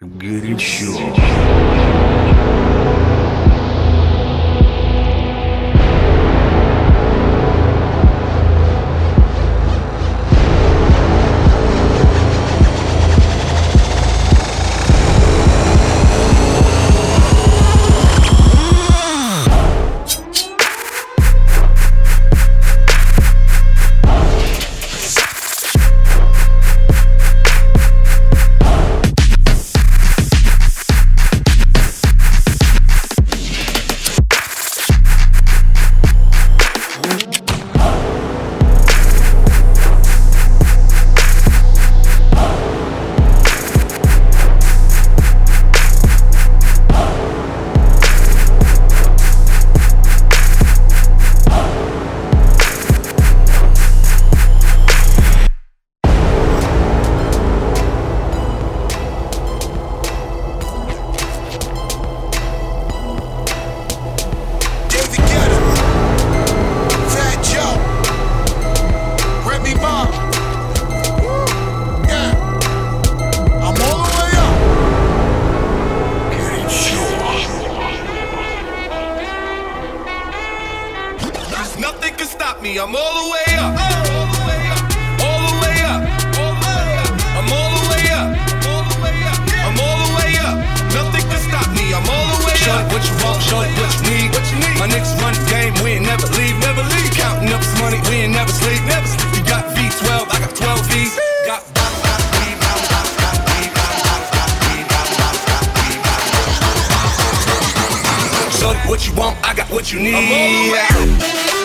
горячо. What you want? I got what you need.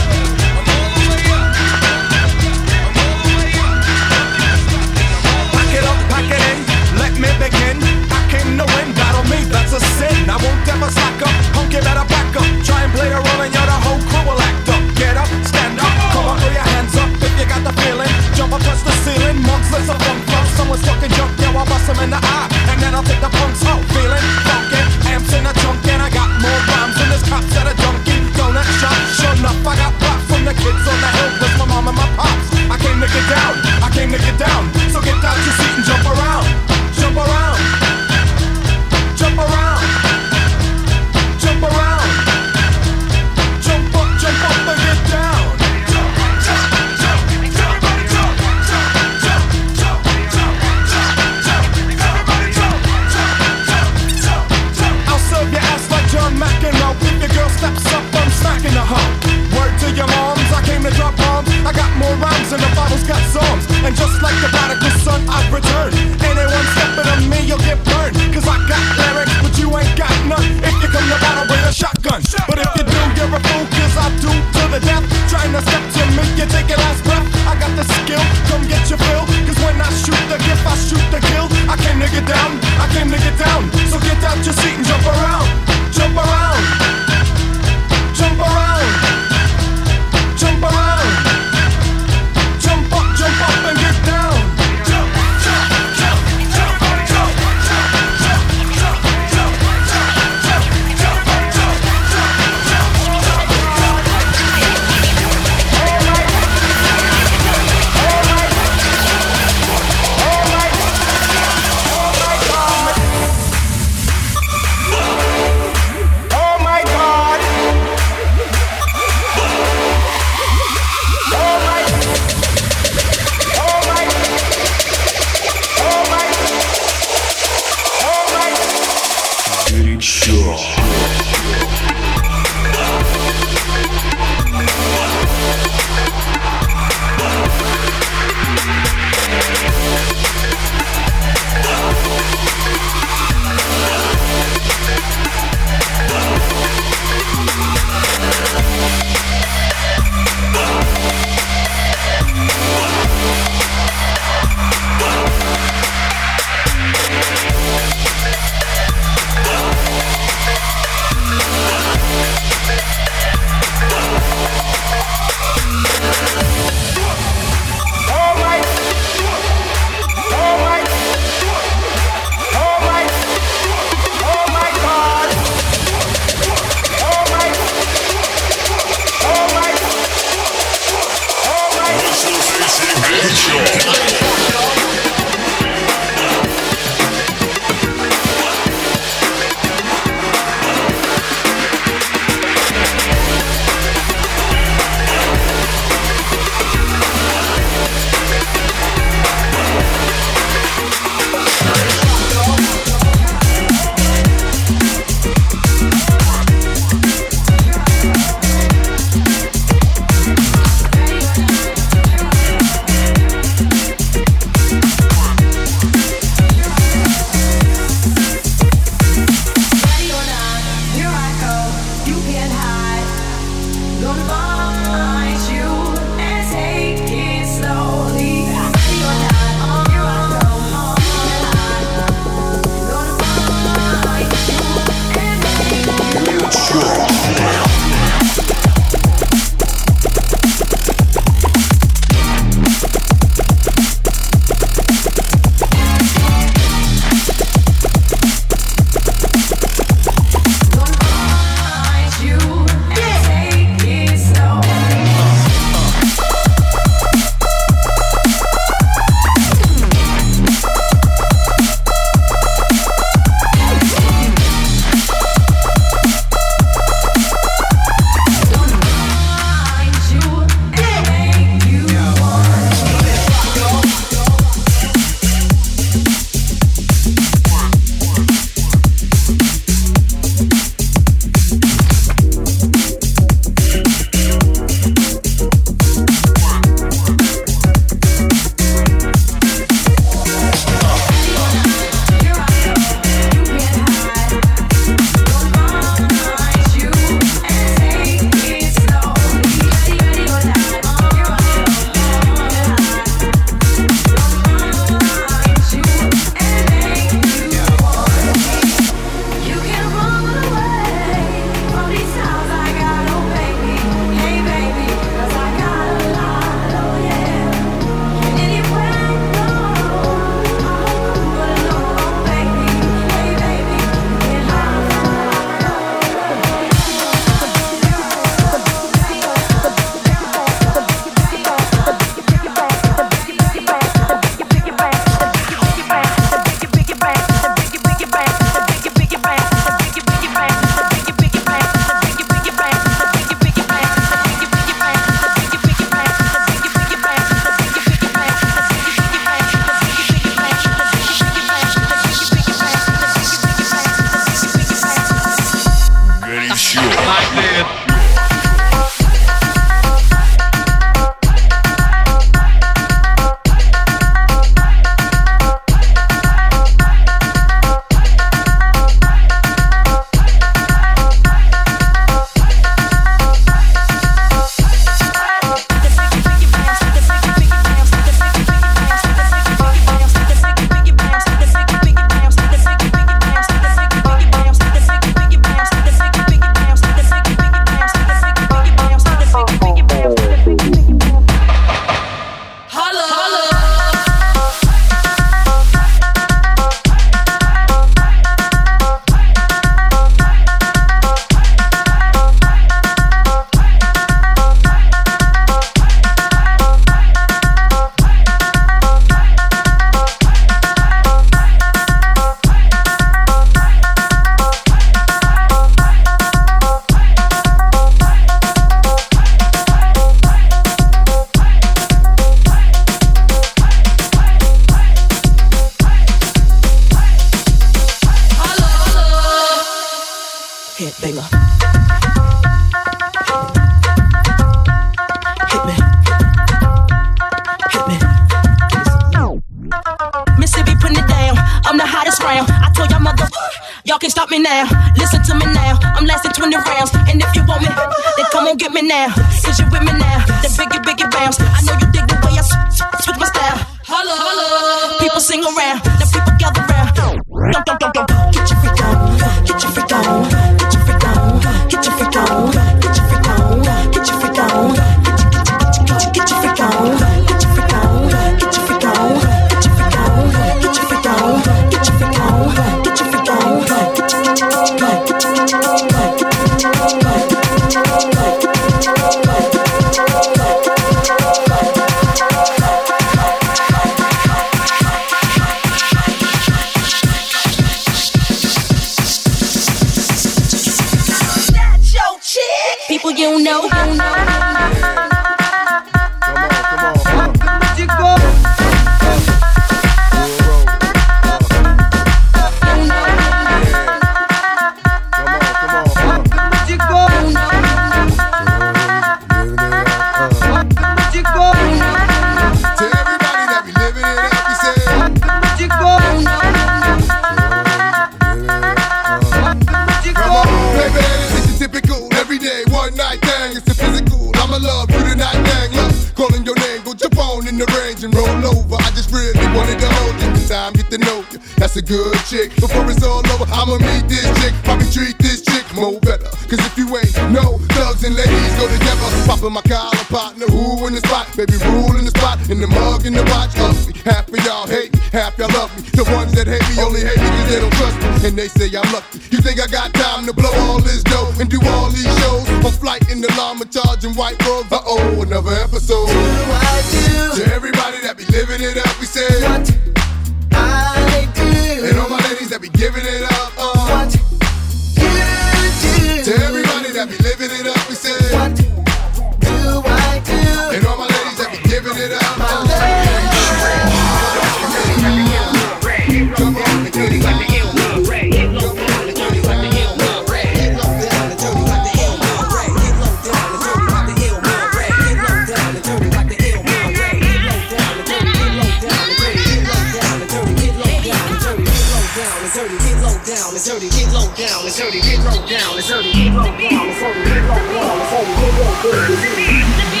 it's dirty, get low down, it's dirty, get low down, it's dirty, get low down, it's dirty, get low down, it's dirty, get low down.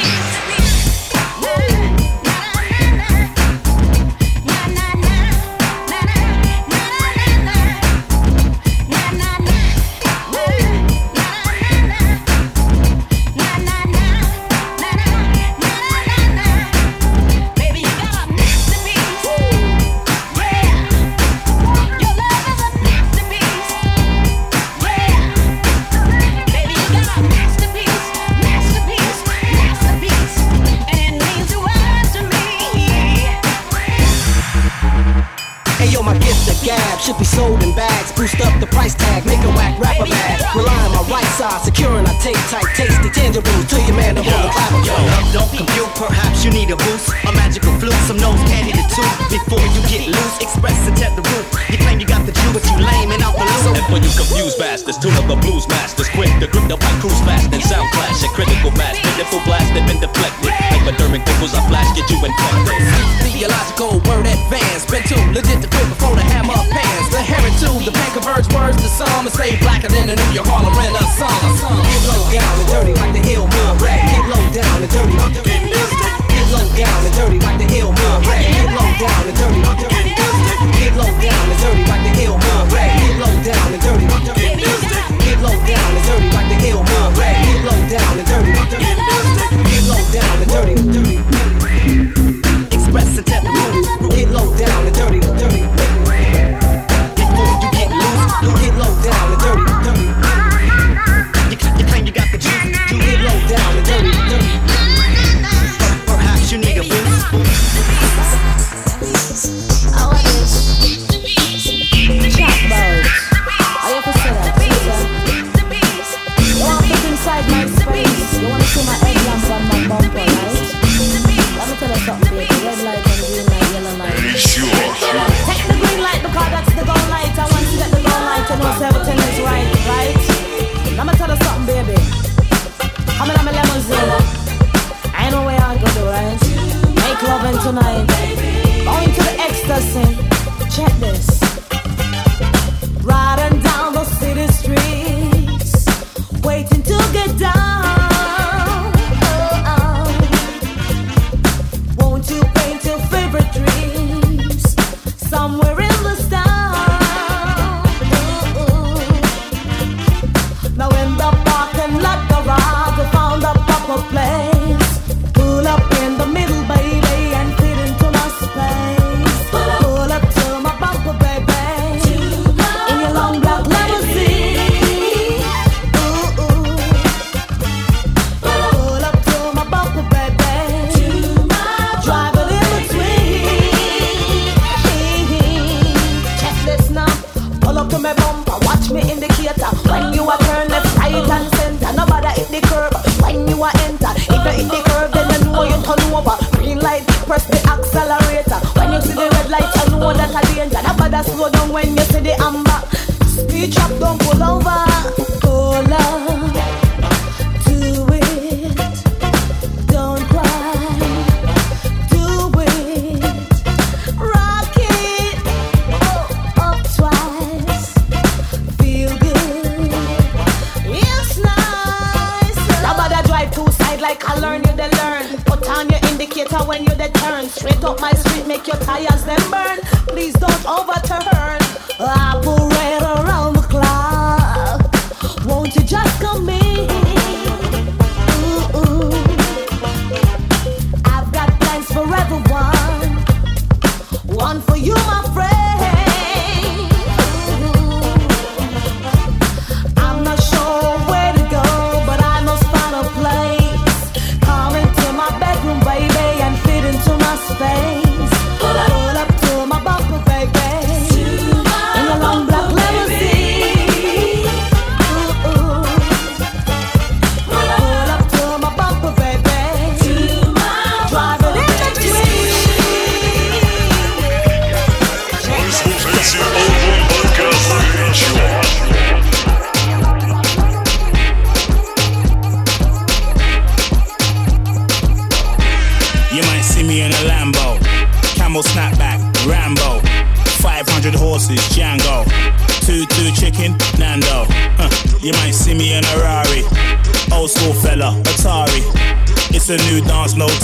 That a danger. That bother slow down when you see the amber. Speed trap, don't pull over.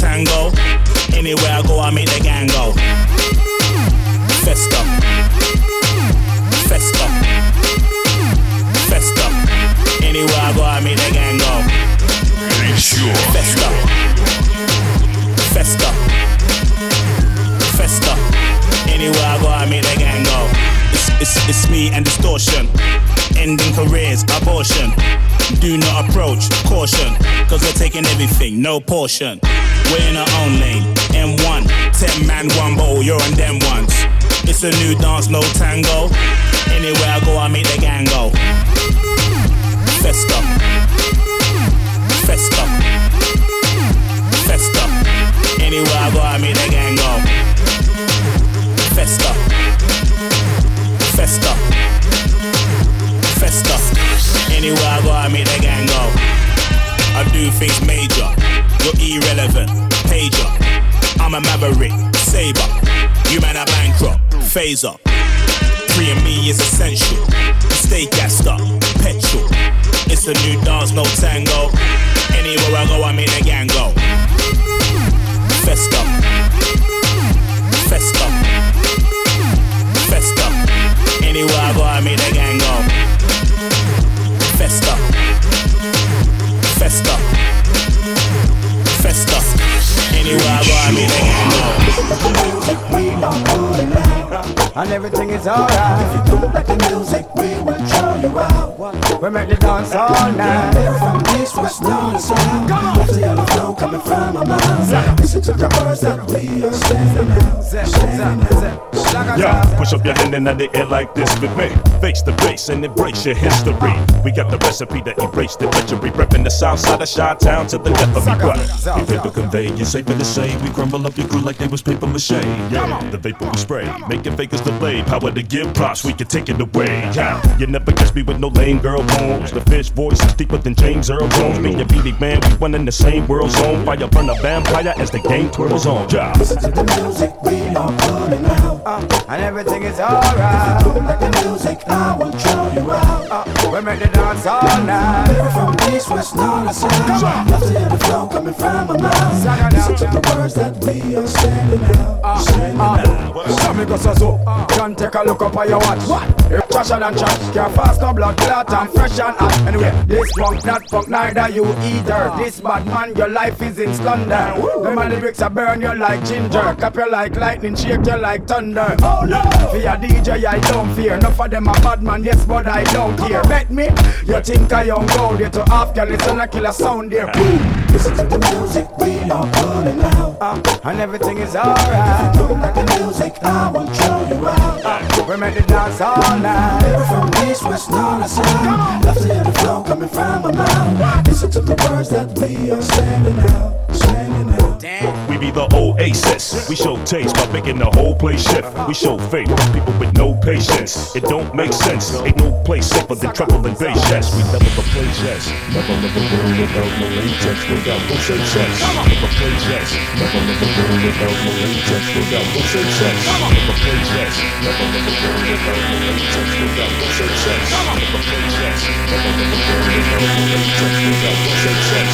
Tango. Anywhere I go, I make the gang go. Festa, festa, festa. Anywhere I go, I make the gang go. Festa. Festa. Festa. Anywhere I go, I make the gang go. It's, it's, it's me and distortion. Ending careers, abortion. Do not approach, caution. Cause we're taking everything, no portion. We're in our own lane. M1, 10 man, one bowl, you're on them ones. It's a new dance, no tango. Anywhere I go, I make the gang go. Festa. Festa. Festa. Anywhere I go, I make the gang go. Festa. Festa. Festa. Anywhere I go, I make the gang go. I do things major. You're irrelevant. Pager. I'm a maverick. Saber. You man are bankrupt. Phaser. Free and me is essential. Stay gassed up. Petrol. It's a new dance, no tango. Anywhere I go, I make the gang go. Festa. Festa. Festa. Anywhere I go, I make the gang go. Festa. Festa. Festa. Anywhere I go, I make the gang and everything is alright. If you don't like the music, we will show you out. We make the dance all night. From east, west, north, and south. Left the flow coming from my mouth. Listen to the words that we are saying out. Standing out. Yeah, push up your hand in the air like this with me. Face to face and embrace your history. We got the recipe to erase the treachery. Repping the south side of Chi Town to the death of me. What? Your paper convey, you safer to say. We crumble up your crew like they was paper mache. Yeah, the vapor we spray, making fakers delay. Power to give props, we can take it away. Yeah, you never catch me with no lame girl poems. The fish voice is deeper than James Earl Jones. Me and BD Man, we one in the same world zone. Fire burn a vampire as the game twirls on. Yeah. Listen to the music, we are pulling out. Uh. And everything is alright. Don't like the music, I will show you out. Uh, we make the dance all night. From east, west, north, and south. Left to the flow coming from my mouth. Listen to the words that we are standing out. Uh, uh, standing out. Come go so so. Can take a look up at your watch. What? If trash and chat, can't fast no blood clot and fresh and hot. Anyway, this punk not punk neither you either. This bad man, your life is in splendor. Them my lyrics are burn you like ginger, cap you like lightning, shake you like thunder. Oh no! For your DJ, I don't fear. Enough of them a bad man, yes, but I don't care. Bet me, you think I young gold, you to half girl, it's a killer sound there. Listen to the music, we are pulling out. Uh, and everything is alright. If you don't like the music, I will show you out. Uh, we make the dance all night. From east, west, north, and south. Left to the flow coming from my mouth. Listen to the words that we are standing out. Standing out. We be the oasis. We show taste by making the whole place shift. We show faith for people with no patience. It don't make sense. Ain't no place safer than treble and bass. Yes, we never the place. Yes, never live a world without no latex, without no success. Never place. Yes, never live a world without no latex, without no success. Never place. Yes, never live a world without no latex, without no success. Never place. Yes, never live a world without no latex, without no success.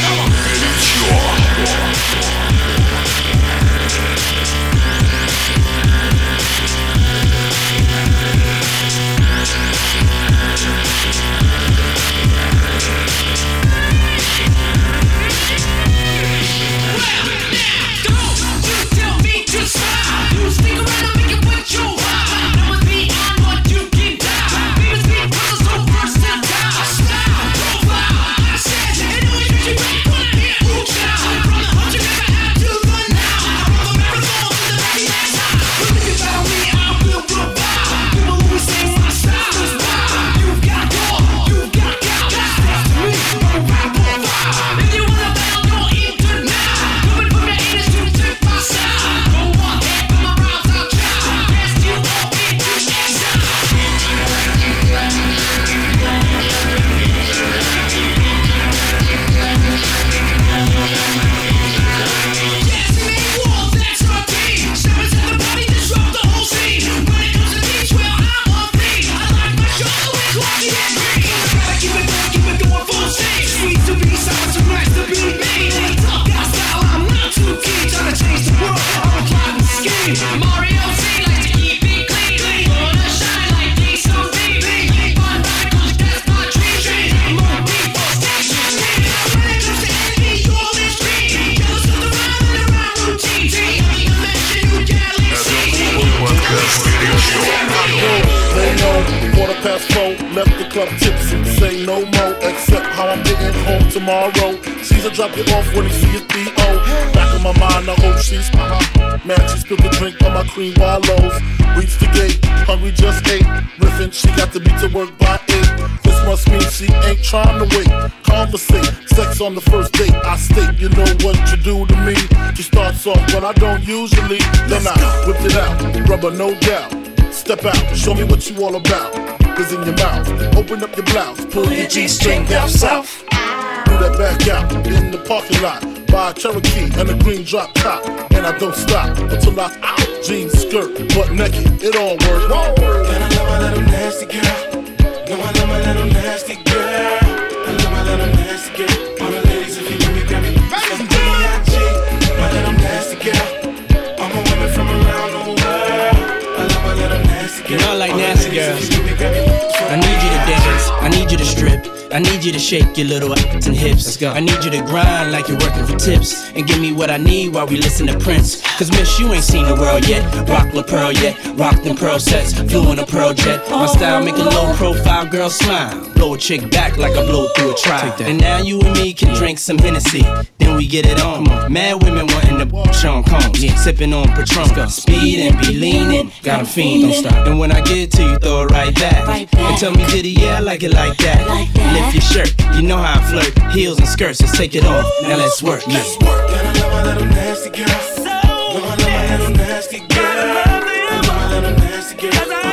They know quarter past four, left the club tipsy. Say no more, except how I'm getting home tomorrow. Caesar drop you off when he sees B.O. Back my mind, I hope she's. Man, she spilled the drink on my cream wallows. Reached the gate, hungry just ate. Riffin', she got to be to work by eight. This must mean she ain't trying to wait. Conversate, sex on the first date. I state, you know what you do to me. She starts off when I don't usually. Then I whip it out, rubber no doubt. Step out, show me what you all about. Cause in your mouth, open up your blouse, pull your G string down south. Do that back out in the parking lot. Buy a Cherokee and a green drop top. And I don't stop until I out. Jeans, skirt, butt naked, it all work. All work. And I love my little nasty girl. No, I love my little nasty girl. I love my little nasty girl. All the ladies, if you give me, grab me. Cause I'm B.I.G. My little nasty girl. All my women from around the world. I love my little nasty girl. You know I like nasty girls. I need you to dance. I need you to strip. I need you to shake your little ass and hips. Let's go. I need you to grind like you're working for tips. And give me what I need while we listen to Prince. Cause miss, you ain't seen the world yet. Rock La Pearl yet. Rock them pearl sets. Flew in a pearl jet. My style make a low profile girl smile. Blow a chick back like I blow through a trial. And now you and me can drink some Hennessy. Then we get it on. Mad women wanting to Sean Combs. Sipping on Patron. Speed and be leaning. Got a fiending. Don't stop. And when I get to you, throw it right back. And tell me, did he? Yeah, I like it like that. Lift your shirt. You know how I flirt. Heels and skirts, let's take it off. Now let's work. Let's work. And I love my little nasty girl. No, I love my little nasty girl. I love my little nasty girl.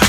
Big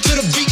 to the beat.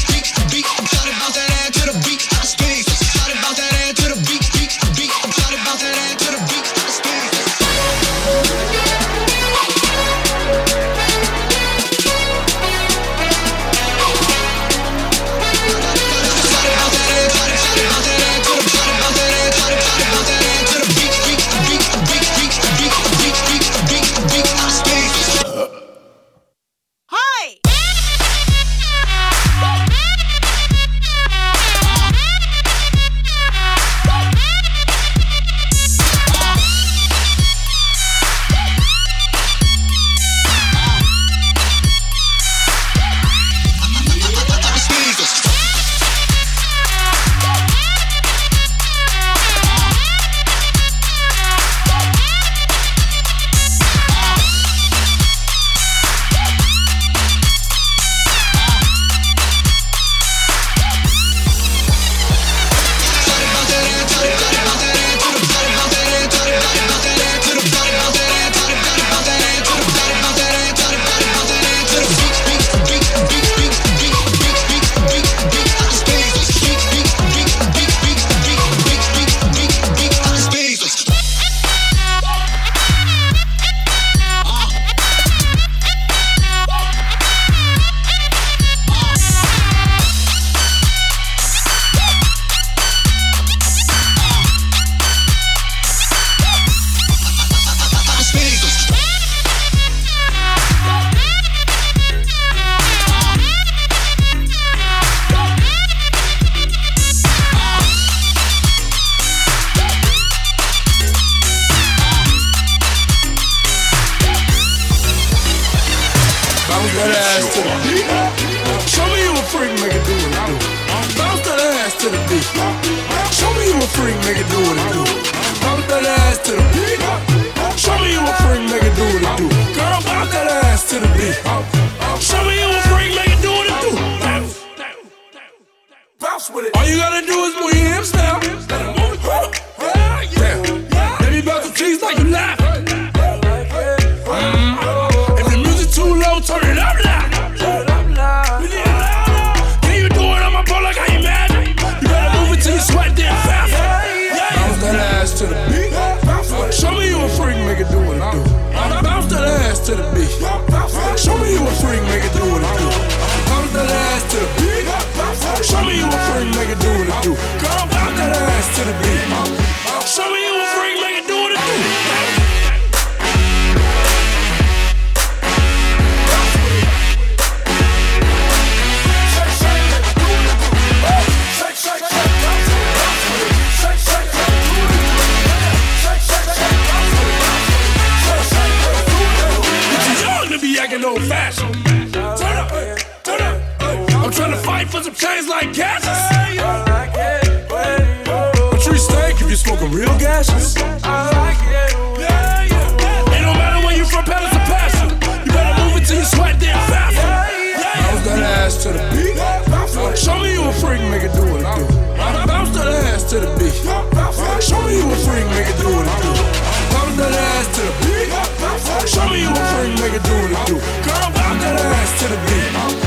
gaseous. A tree steak if you smoking real gas. Ain't no matter where you from, palace or. You better move it till you sweat, then faster. Bounce that ass to the beat. Show me you a freak, nigga, do what it do. Bounce that ass to the beat. Show me you a freak, nigga, do what it do. Bounce that ass to the beat. Show me you a freak, nigga, do what it do. Girl, bounce that ass to the beat.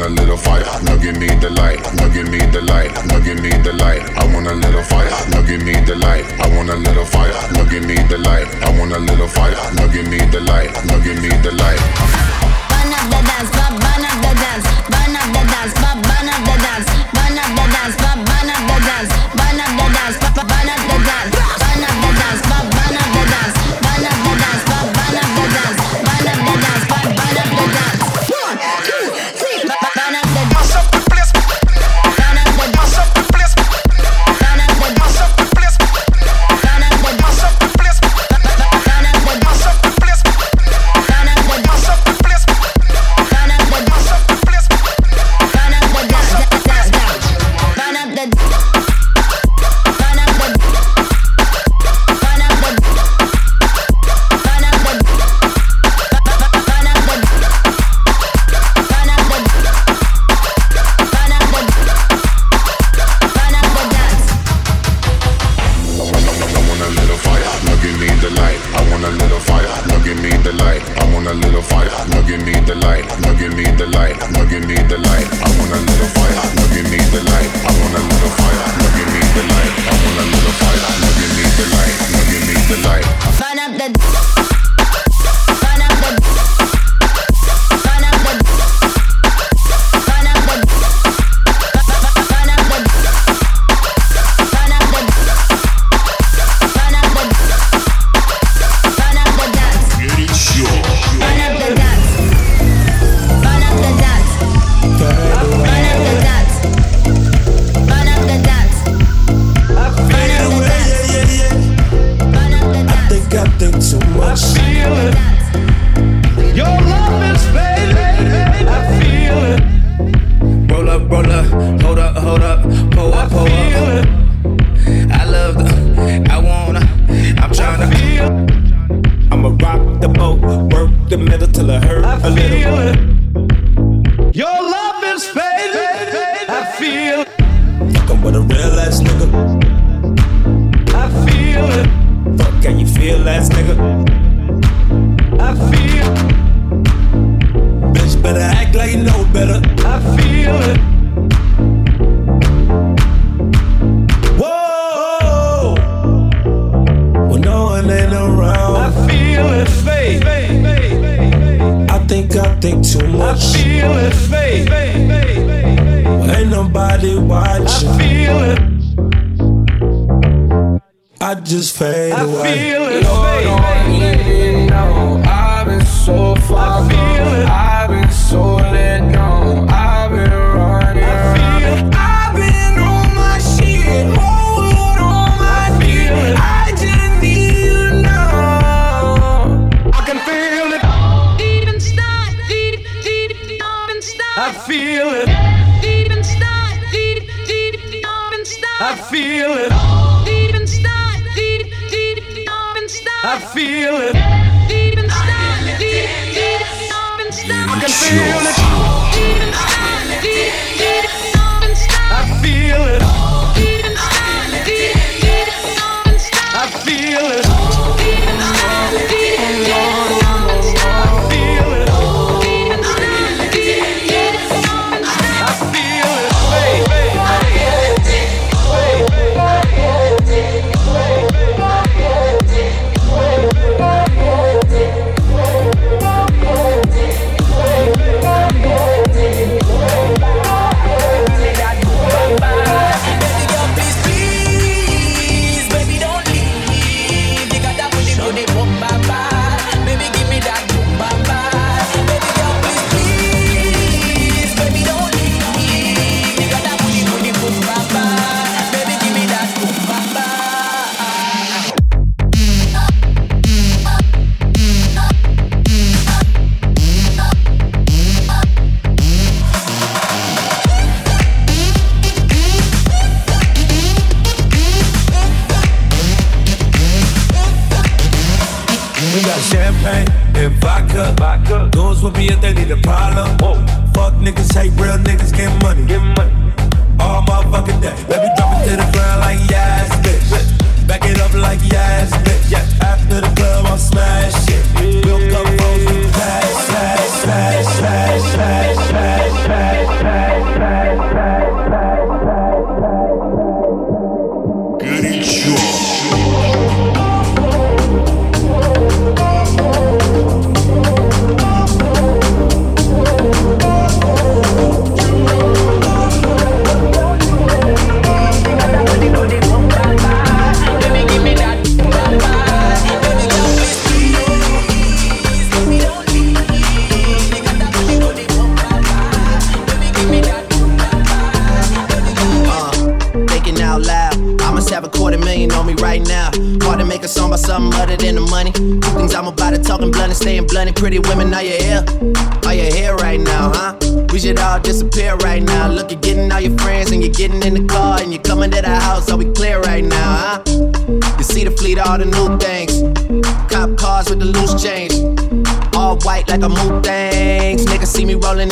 want a little fire. Now give me the light. Now give me the light. Now give me the light. I want a little fire. Now give me the light. I want a little fire. Now give me the light. I want a little fire. Now give me the light. Now give me the light. Burn up the dance, burn up the dance, burn up the dance, burn up the dance, burn up the dance, burn up the dance.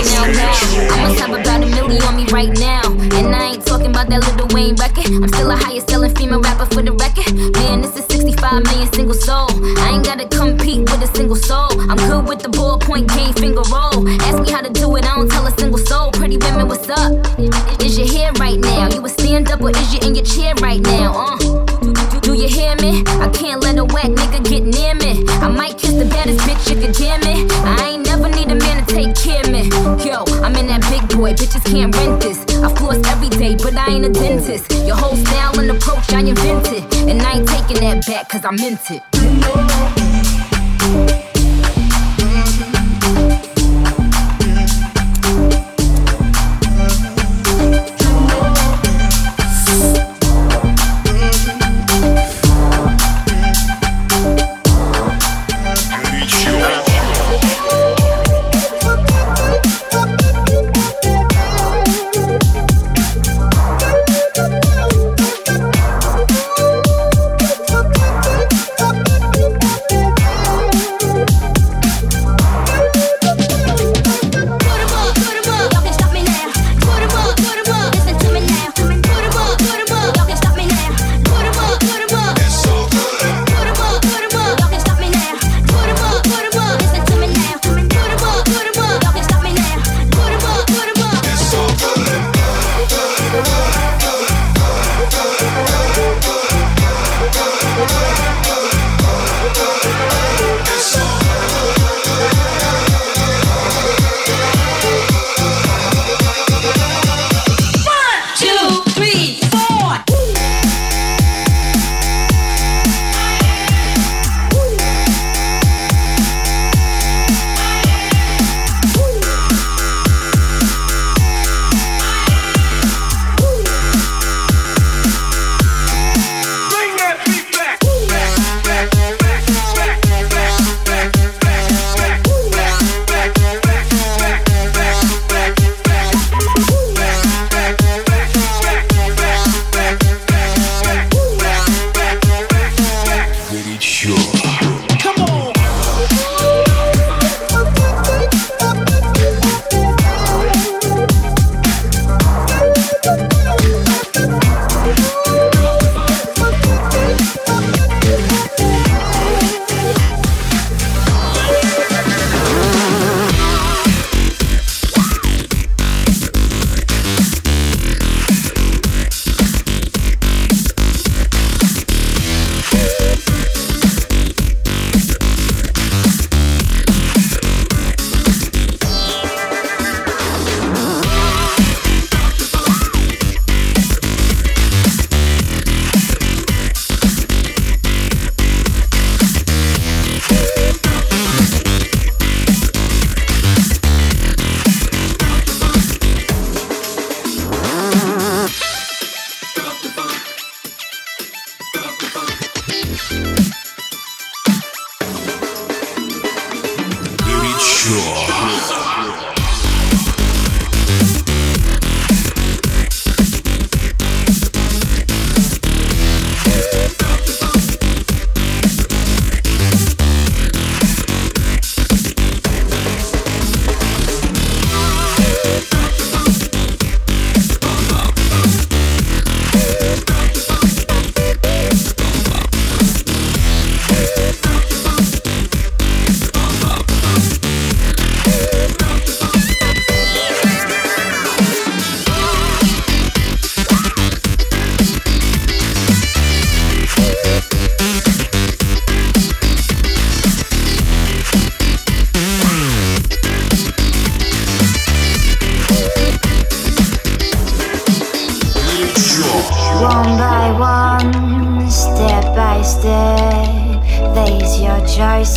Loud. I must have about a million on me right now. And I ain't talking about that Lil Wayne record. I'm still a highest selling female rapper for the record. Man, this is 65 million single soul. I ain't gotta compete with a single soul. I'm good with the ballpoint game, finger roll. Ask me how to do it, I don't tell a single soul. Pretty women, what's up? Is your hair right now? You a stand up or is you in your chair right now? Uh. Do you hear me? I can't let a whack nigga dentist. Your whole style and approach I invented. And I ain't taking that back, cause I meant it.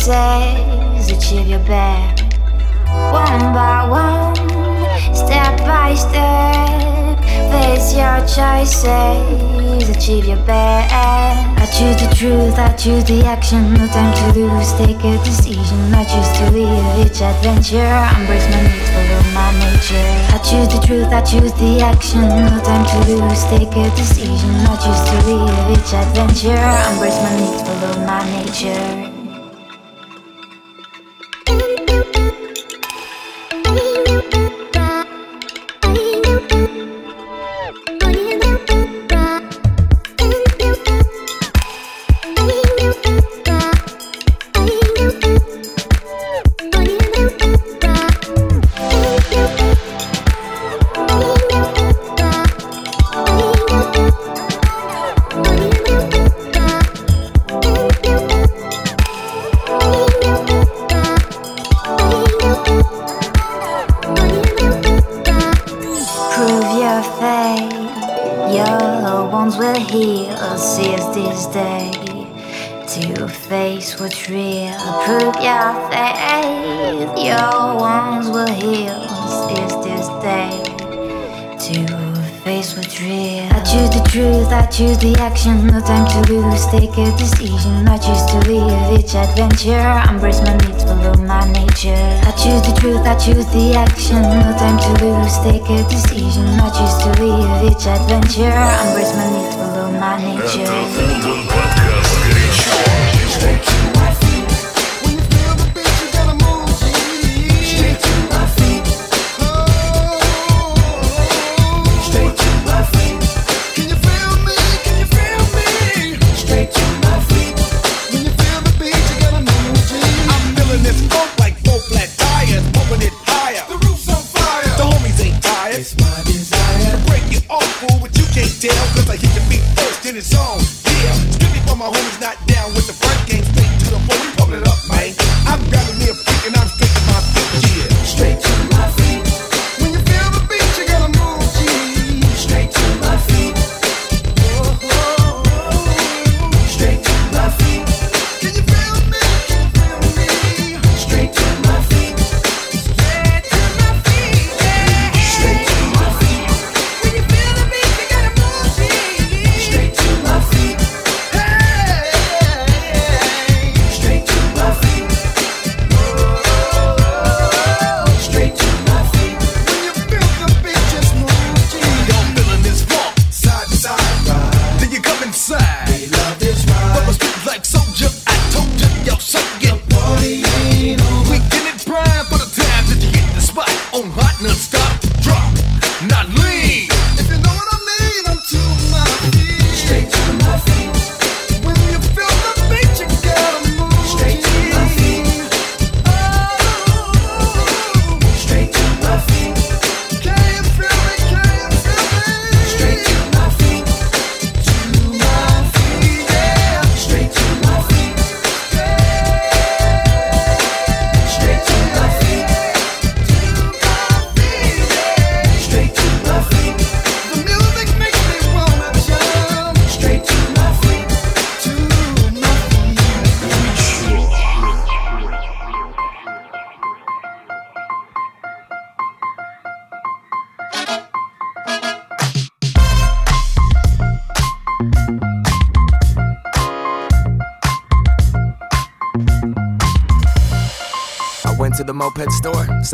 Choices, achieve your best. One by one, step by step, face your choices, achieve your best. I choose the truth, I choose the action, no time to lose, take a decision. I choose to live each adventure, embrace my needs, follow my nature. I choose the truth, I choose the action, no time to lose, take a decision. I choose to live each adventure, embrace my needs, follow my nature. Adventure. Embrace my needs. Follow my nature. I choose the truth. I choose the action. No time to lose. Take a decision. I choose to live each adventure. Embrace my needs. Follow my nature.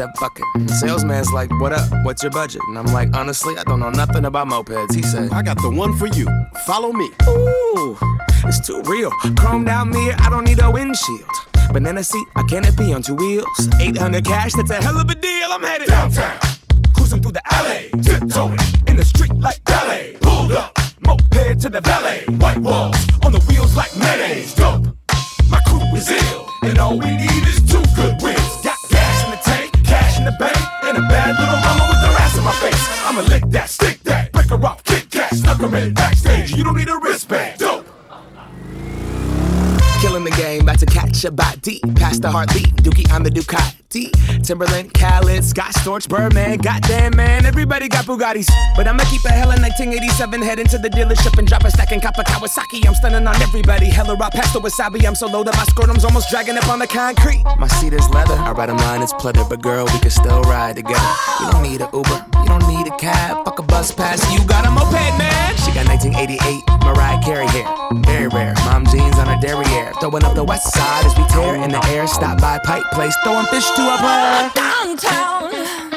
Said fuck it. The salesman's like, what up? What's your budget? And I'm like, honestly, I don't know nothing about mopeds. He said, I got the one for you. Follow me. Ooh, it's too real. Chrome down mirror, I don't need a windshield. Banana seat, I canopy on two wheels. 800 cash, that's a hell of a deal. I'm headed downtown. Cruising through the alley, tiptoeing in the street like ballet. Pulled up, moped to the valet. White walls on the wheels like mayonnaise. Dope. My crew is ill, and all we need is cash, snuck her in backstage. You don't need a wristband. Dope. Killing the game. about to catch a body. Past the heartbeat, Dookie on the Ducati. Timberland, Khaled, Scott Storch, Birdman. Goddamn, man, everybody got Bugattis. But I'ma keep a hella 1987, head into the dealership and drop a stack cop a Kawasaki. I'm stunning on everybody. Hella raw past the wasabi. I'm so low that my scrotum's almost dragging up on the concrete. My seat is leather. I ride a line, it's pleather. But girl, we can still ride together. You don't need a Uber, you don't need a cab. Fuck a bus pass, you got a moped, man. She got 1988 Mariah Carey hair. Very rare. Mom jeans on her derriere. Throwing up the west side as we tear in the air. Stop by Pike Place, throwing fish to a player. Downtown, downtown,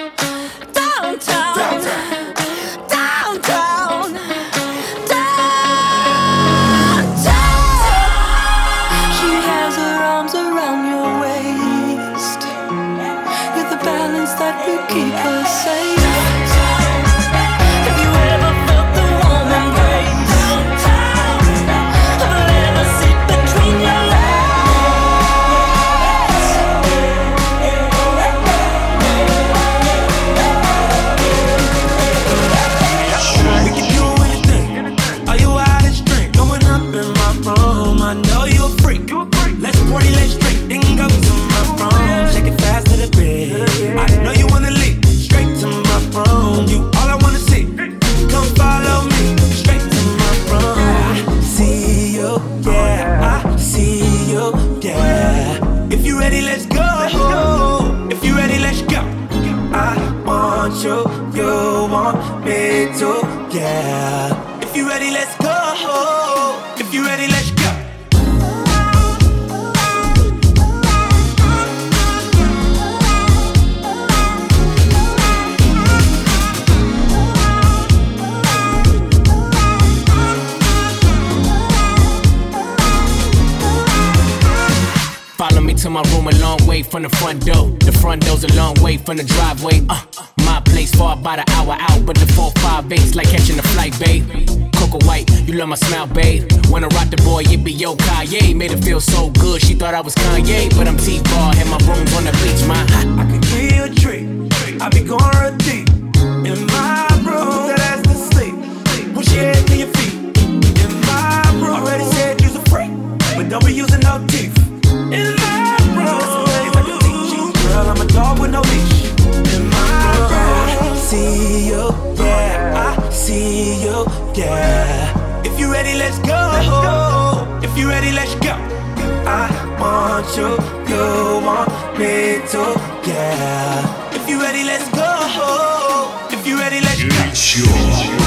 way from the front door. The front door's a long way from the driveway. Uh, my place far about an hour out, but the four, five, 458's like catching a flight, babe. Coco White, you love my smile, babe. Wanna rock the boy, it be yo Kanye. Made her feel so good, she thought I was Kanye, but I'm T-Bar, and my room's on the beach, my I can give a treat. I be going real deep. In my room, that ass to sleep. Push your head to your feet. In my room, already said you's a freak, but don't be using no teeth. See you, yeah, I see you, yeah. If you're ready, let's go. If you're ready, let's go. I want you, you want me to, yeah. If you're ready, let's go. If you're ready, let's go.